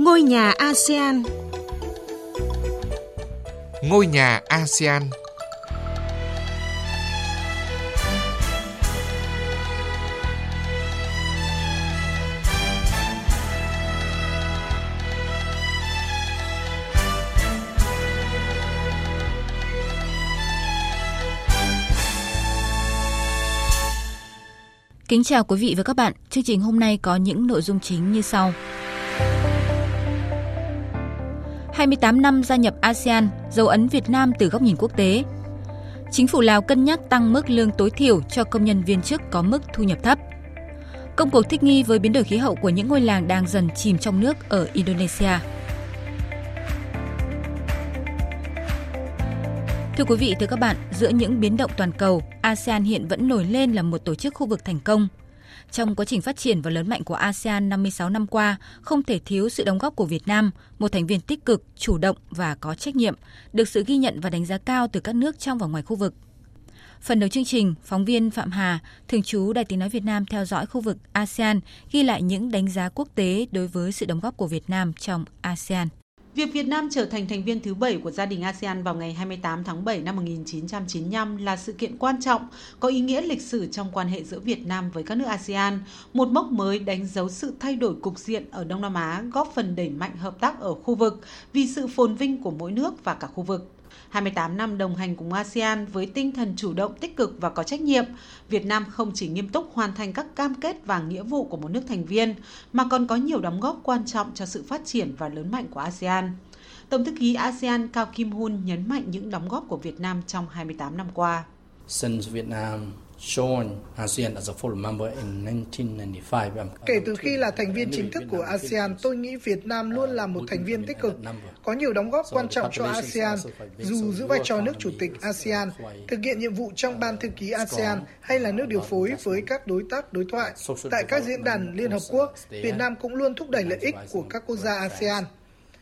Ngôi nhà ASEAN Ngôi nhà ASEAN Kính chào quý vị và các bạn. Chương trình hôm nay có những nội dung chính như sau. 28 năm gia nhập ASEAN, dấu ấn Việt Nam từ góc nhìn quốc tế. Chính phủ Lào cân nhắc tăng mức lương tối thiểu cho công nhân viên chức có mức thu nhập thấp. Công cuộc thích nghi với biến đổi khí hậu của những ngôi làng đang dần chìm trong nước ở Indonesia. Thưa quý vị, thưa các bạn, giữa những biến động toàn cầu, ASEAN hiện vẫn nổi lên là một tổ chức khu vực thành công. Trong quá trình phát triển và lớn mạnh của ASEAN 56 năm qua, không thể thiếu sự đóng góp của Việt Nam, một thành viên tích cực, chủ động và có trách nhiệm, được sự ghi nhận và đánh giá cao từ các nước trong và ngoài khu vực. Phần đầu chương trình, phóng viên Phạm Hà, thường trú Đài Tiếng Nói Việt Nam theo dõi khu vực ASEAN, ghi lại những đánh giá quốc tế đối với sự đóng góp của Việt Nam trong ASEAN. Việc Việt Nam trở thành thành viên thứ 7 của gia đình ASEAN vào ngày 28 tháng 7 năm 1995 là sự kiện quan trọng, có ý nghĩa lịch sử trong quan hệ giữa Việt Nam với các nước ASEAN, một mốc mới đánh dấu sự thay đổi cục diện ở Đông Nam Á, góp phần đẩy mạnh hợp tác ở khu vực vì sự phồn vinh của mỗi nước và cả khu vực. 28 năm đồng hành cùng ASEAN với tinh thần chủ động, tích cực và có trách nhiệm, Việt Nam không chỉ nghiêm túc hoàn thành các cam kết và nghĩa vụ của một nước thành viên, mà còn có nhiều đóng góp quan trọng cho sự phát triển và lớn mạnh của ASEAN. Tổng thư ký ASEAN Cao Kim Hun nhấn mạnh những đóng góp của Việt Nam trong 28 năm qua. Since Vietnam Kể từ khi là thành viên chính thức của ASEAN, tôi nghĩ Việt Nam luôn là một thành viên tích cực, có nhiều đóng góp quan trọng cho ASEAN, dù giữ vai trò nước chủ tịch ASEAN, thực hiện nhiệm vụ trong ban thư ký ASEAN hay là nước điều phối với các đối tác đối thoại. Tại các diễn đàn Liên Hợp Quốc, Việt Nam cũng luôn thúc đẩy lợi ích của các quốc gia ASEAN.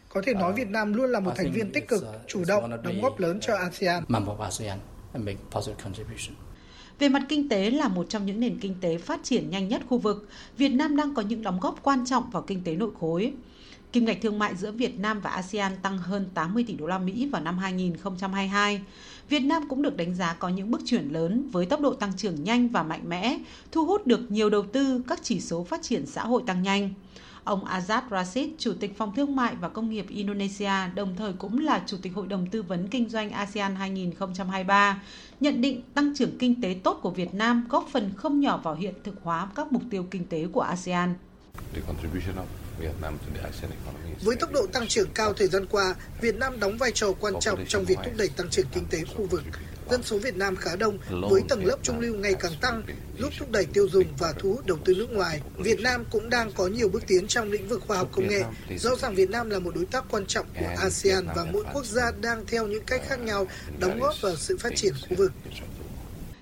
Có thể nói Việt Nam luôn là một thành viên tích cực, chủ động, đóng góp lớn cho ASEAN. Về mặt kinh tế là một trong những nền kinh tế phát triển nhanh nhất khu vực, Việt Nam đang có những đóng góp quan trọng vào kinh tế nội khối. Kim ngạch thương mại giữa Việt Nam và ASEAN tăng hơn 80 tỷ đô la Mỹ vào năm 2022. Việt Nam cũng được đánh giá có những bước chuyển lớn với tốc độ tăng trưởng nhanh và mạnh mẽ, thu hút được nhiều đầu tư, các chỉ số phát triển xã hội tăng nhanh. Ông Azad Rashid, Chủ tịch Phòng Thương mại và Công nghiệp Indonesia, đồng thời cũng là Chủ tịch Hội đồng Tư vấn Kinh doanh ASEAN 2023, nhận định tăng trưởng kinh tế tốt của Việt Nam góp phần không nhỏ vào hiện thực hóa các mục tiêu kinh tế của ASEAN. Với tốc độ tăng trưởng cao thời gian qua, Việt Nam đóng vai trò quan trọng trong việc thúc đẩy tăng trưởng kinh tế khu vực. Dân số Việt Nam khá đông, với tầng lớp trung lưu ngày càng tăng, giúp thúc đẩy tiêu dùng và thu hút đầu tư nước ngoài. Việt Nam cũng đang có nhiều bước tiến trong lĩnh vực khoa học công nghệ. Rõ ràng Việt Nam là một đối tác quan trọng của ASEAN và mỗi quốc gia đang theo những cách khác nhau đóng góp vào sự phát triển khu vực.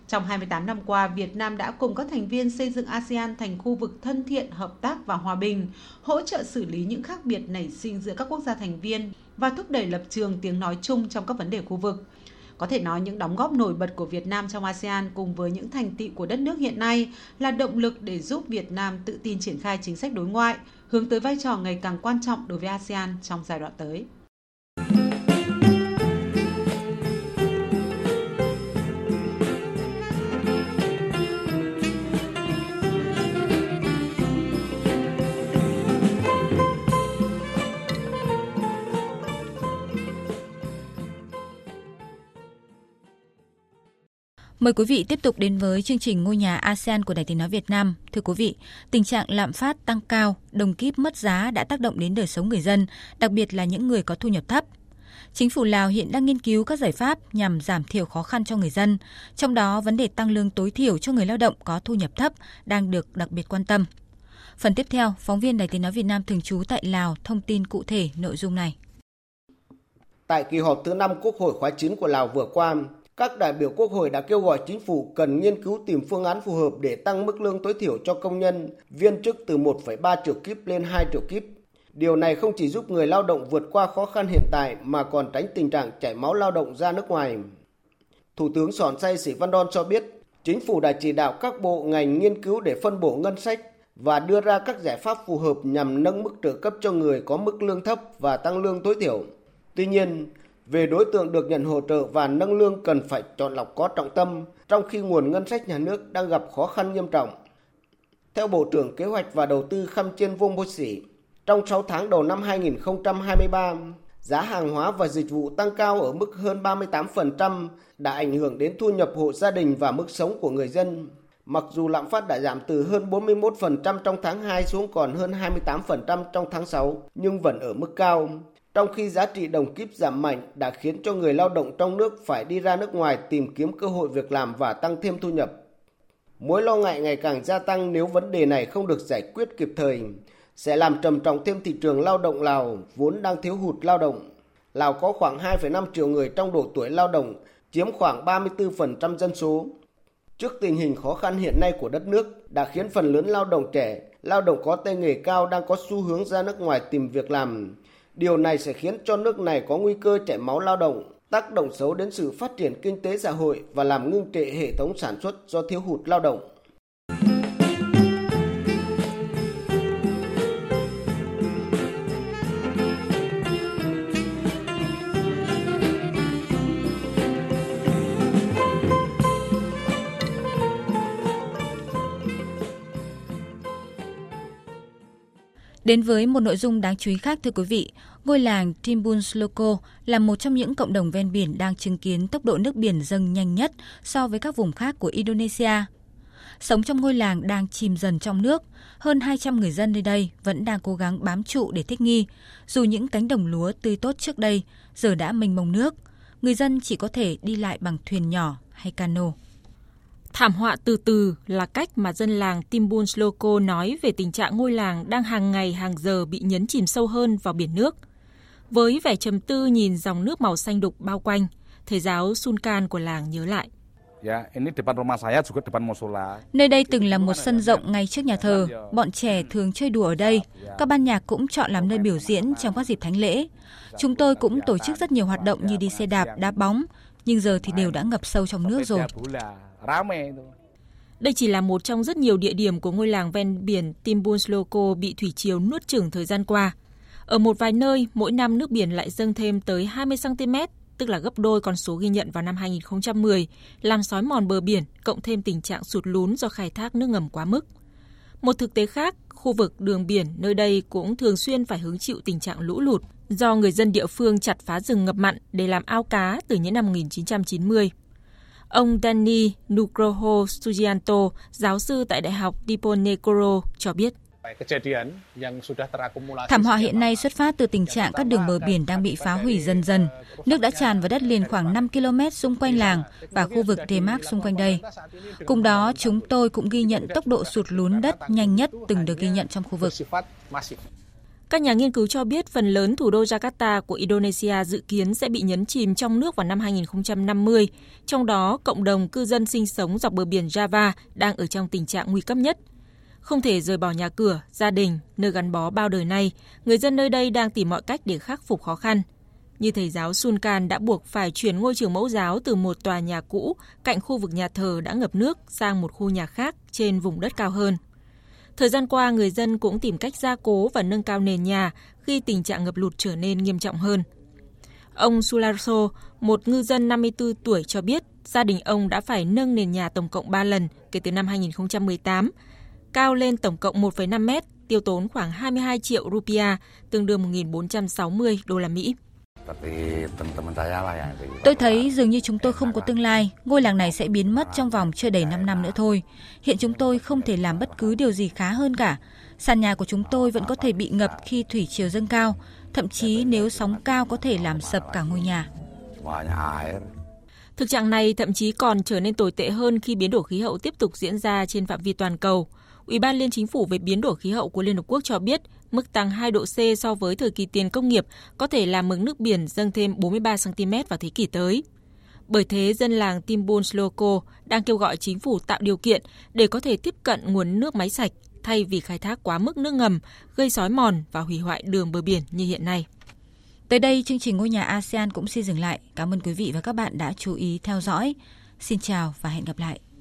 Trong 28 năm qua, Việt Nam đã cùng các thành viên xây dựng ASEAN thành khu vực thân thiện, hợp tác và hòa bình, hỗ trợ xử lý những khác biệt nảy sinh giữa các quốc gia thành viên và thúc đẩy lập trường tiếng nói chung trong các vấn đề khu vực. Có thể nói những đóng góp nổi bật của Việt Nam trong ASEAN cùng với những thành tựu của đất nước hiện nay là động lực để giúp Việt Nam tự tin triển khai chính sách đối ngoại, hướng tới vai trò ngày càng quan trọng đối với ASEAN trong giai đoạn tới. Mời quý vị tiếp tục đến với chương trình Ngôi nhà ASEAN của Đài Tiếng Nói Việt Nam. Thưa quý vị, tình trạng lạm phát tăng cao, đồng kíp mất giá đã tác động đến đời sống người dân, đặc biệt là những người có thu nhập thấp. Chính phủ Lào hiện đang nghiên cứu các giải pháp nhằm giảm thiểu khó khăn cho người dân, trong đó vấn đề tăng lương tối thiểu cho người lao động có thu nhập thấp đang được đặc biệt quan tâm. Phần tiếp theo, phóng viên Đài Tiếng Nói Việt Nam thường trú tại Lào thông tin cụ thể nội dung này. Tại kỳ họp thứ 5 Quốc hội khóa 9 của Lào vừa qua, các đại biểu Quốc hội đã kêu gọi chính phủ cần nghiên cứu tìm phương án phù hợp để tăng mức lương tối thiểu cho công nhân, viên chức từ 1,3 triệu kíp lên 2 triệu kíp. Điều này không chỉ giúp người lao động vượt qua khó khăn hiện tại mà còn tránh tình trạng chảy máu lao động ra nước ngoài. Thủ tướng Sòn Say Sĩ Văn Đon cho biết, chính phủ đã chỉ đạo các bộ ngành nghiên cứu để phân bổ ngân sách, và đưa ra các giải pháp phù hợp nhằm nâng mức trợ cấp cho người có mức lương thấp và tăng lương tối thiểu. Tuy nhiên, về đối tượng được nhận hỗ trợ và nâng lương cần phải chọn lọc có trọng tâm, trong khi nguồn ngân sách nhà nước đang gặp khó khăn nghiêm trọng. Theo Bộ trưởng Kế hoạch và Đầu tư Khăm Chiên Vông Bô Sĩ, trong 6 tháng đầu năm 2023, giá hàng hóa và dịch vụ tăng cao ở mức hơn 38% đã ảnh hưởng đến thu nhập hộ gia đình và mức sống của người dân. Mặc dù lạm phát đã giảm từ hơn 41% trong tháng 2 xuống còn hơn 28% trong tháng 6, nhưng vẫn ở mức cao. Trong khi giá trị đồng kíp giảm mạnh đã khiến cho người lao động trong nước phải đi ra nước ngoài tìm kiếm cơ hội việc làm và tăng thêm thu nhập. Mối lo ngại ngày càng gia tăng nếu vấn đề này không được giải quyết kịp thời, sẽ làm trầm trọng thêm thị trường lao động Lào vốn đang thiếu hụt lao động. Lào có khoảng 2,5 triệu người trong độ tuổi lao động, chiếm khoảng 34% dân số. Trước tình hình khó khăn hiện nay của đất nước đã khiến phần lớn lao động trẻ, lao động có tay nghề cao đang có xu hướng ra nước ngoài tìm việc làm. Điều này sẽ khiến cho nước này có nguy cơ chảy máu lao động, tác động xấu đến sự phát triển kinh tế xã hội và làm ngưng trệ hệ thống sản xuất do thiếu hụt lao động. Đến với một nội dung đáng chú ý khác thưa quý vị, ngôi làng Timbun Sloko là một trong những cộng đồng ven biển đang chứng kiến tốc độ nước biển dâng nhanh nhất so với các vùng khác của Indonesia. Sống trong ngôi làng đang chìm dần trong nước, hơn 200 người dân nơi đây vẫn đang cố gắng bám trụ để thích nghi, dù những cánh đồng lúa tươi tốt trước đây giờ đã mênh mông nước, người dân chỉ có thể đi lại bằng thuyền nhỏ hay cano. Thảm họa từ từ là cách mà dân làng Timbun Sloko nói về tình trạng ngôi làng đang hàng ngày hàng giờ bị nhấn chìm sâu hơn vào biển nước. Với vẻ trầm tư nhìn dòng nước màu xanh đục bao quanh, thầy giáo Sunkan của làng nhớ lại. Nơi đây từng là một sân rộng ngay trước nhà thờ. Bọn trẻ thường chơi đùa ở đây. Các ban nhạc cũng chọn làm nơi biểu diễn trong các dịp thánh lễ. Chúng tôi cũng tổ chức rất nhiều hoạt động như đi xe đạp, đá bóng, nhưng giờ thì đều đã ngập sâu trong nước rồi. Đây chỉ là một trong rất nhiều địa điểm của ngôi làng ven biển Timbunsloko bị thủy triều nuốt chửng thời gian qua. Ở một vài nơi, mỗi năm nước biển lại dâng thêm tới 20 cm, tức là gấp đôi con số ghi nhận vào năm 2010, làm sói mòn bờ biển, cộng thêm tình trạng sụt lún do khai thác nước ngầm quá mức. Một thực tế khác, khu vực đường biển nơi đây cũng thường xuyên phải hứng chịu tình trạng lũ lụt do người dân địa phương chặt phá rừng ngập mặn để làm ao cá từ những năm 1990. Ông Danny Nugroho Sugianto, giáo sư tại Đại học Diponegoro cho biết. Thảm họa hiện nay xuất phát từ tình trạng các đường bờ biển đang bị phá hủy dần dần. Nước đã tràn vào đất liền khoảng 5 km xung quanh làng và khu vực Demak xung quanh đây. Cùng đó, chúng tôi cũng ghi nhận tốc độ sụt lún đất nhanh nhất từng được ghi nhận trong khu vực. Các nhà nghiên cứu cho biết phần lớn thủ đô Jakarta của Indonesia dự kiến sẽ bị nhấn chìm trong nước vào năm 2050, trong đó cộng đồng cư dân sinh sống dọc bờ biển Java đang ở trong tình trạng nguy cấp nhất. Không thể rời bỏ nhà cửa, gia đình, nơi gắn bó bao đời nay, người dân nơi đây đang tìm mọi cách để khắc phục khó khăn. Như thầy giáo Sunkan đã buộc phải chuyển ngôi trường mẫu giáo từ một tòa nhà cũ cạnh khu vực nhà thờ đã ngập nước sang một khu nhà khác trên vùng đất cao hơn. Thời gian qua, người dân cũng tìm cách gia cố và nâng cao nền nhà khi tình trạng ngập lụt trở nên nghiêm trọng hơn. Ông Sularso, một ngư dân 54 tuổi cho biết, gia đình ông đã phải nâng nền nhà tổng cộng 3 lần kể từ năm 2018, cao lên tổng cộng 1,5 mét, tiêu tốn khoảng 22 triệu rupiah, tương đương 1.460 đô la Mỹ. Tôi thấy dường như chúng tôi không có tương lai, ngôi làng này sẽ biến mất trong vòng chưa đầy 5 năm nữa thôi. Hiện chúng tôi không thể làm bất cứ điều gì khá hơn cả. Sàn nhà của chúng tôi vẫn có thể bị ngập khi thủy chiều dâng cao, thậm chí nếu sóng cao có thể làm sập cả ngôi nhà. Thực trạng này thậm chí còn trở nên tồi tệ hơn khi biến đổi khí hậu tiếp tục diễn ra trên phạm vi toàn cầu. Ủy ban Liên Chính phủ về biến đổi khí hậu của Liên Hợp Quốc cho biết mức tăng 2 độ C so với thời kỳ tiền công nghiệp có thể làm mực nước biển dâng thêm 43 cm vào thế kỷ tới. Bởi thế, dân làng Timbun Sloko đang kêu gọi chính phủ tạo điều kiện để có thể tiếp cận nguồn nước máy sạch thay vì khai thác quá mức nước ngầm, gây sói mòn và hủy hoại đường bờ biển như hiện nay. Tới đây, chương trình Ngôi nhà ASEAN cũng xin dừng lại. Cảm ơn quý vị và các bạn đã chú ý theo dõi. Xin chào và hẹn gặp lại.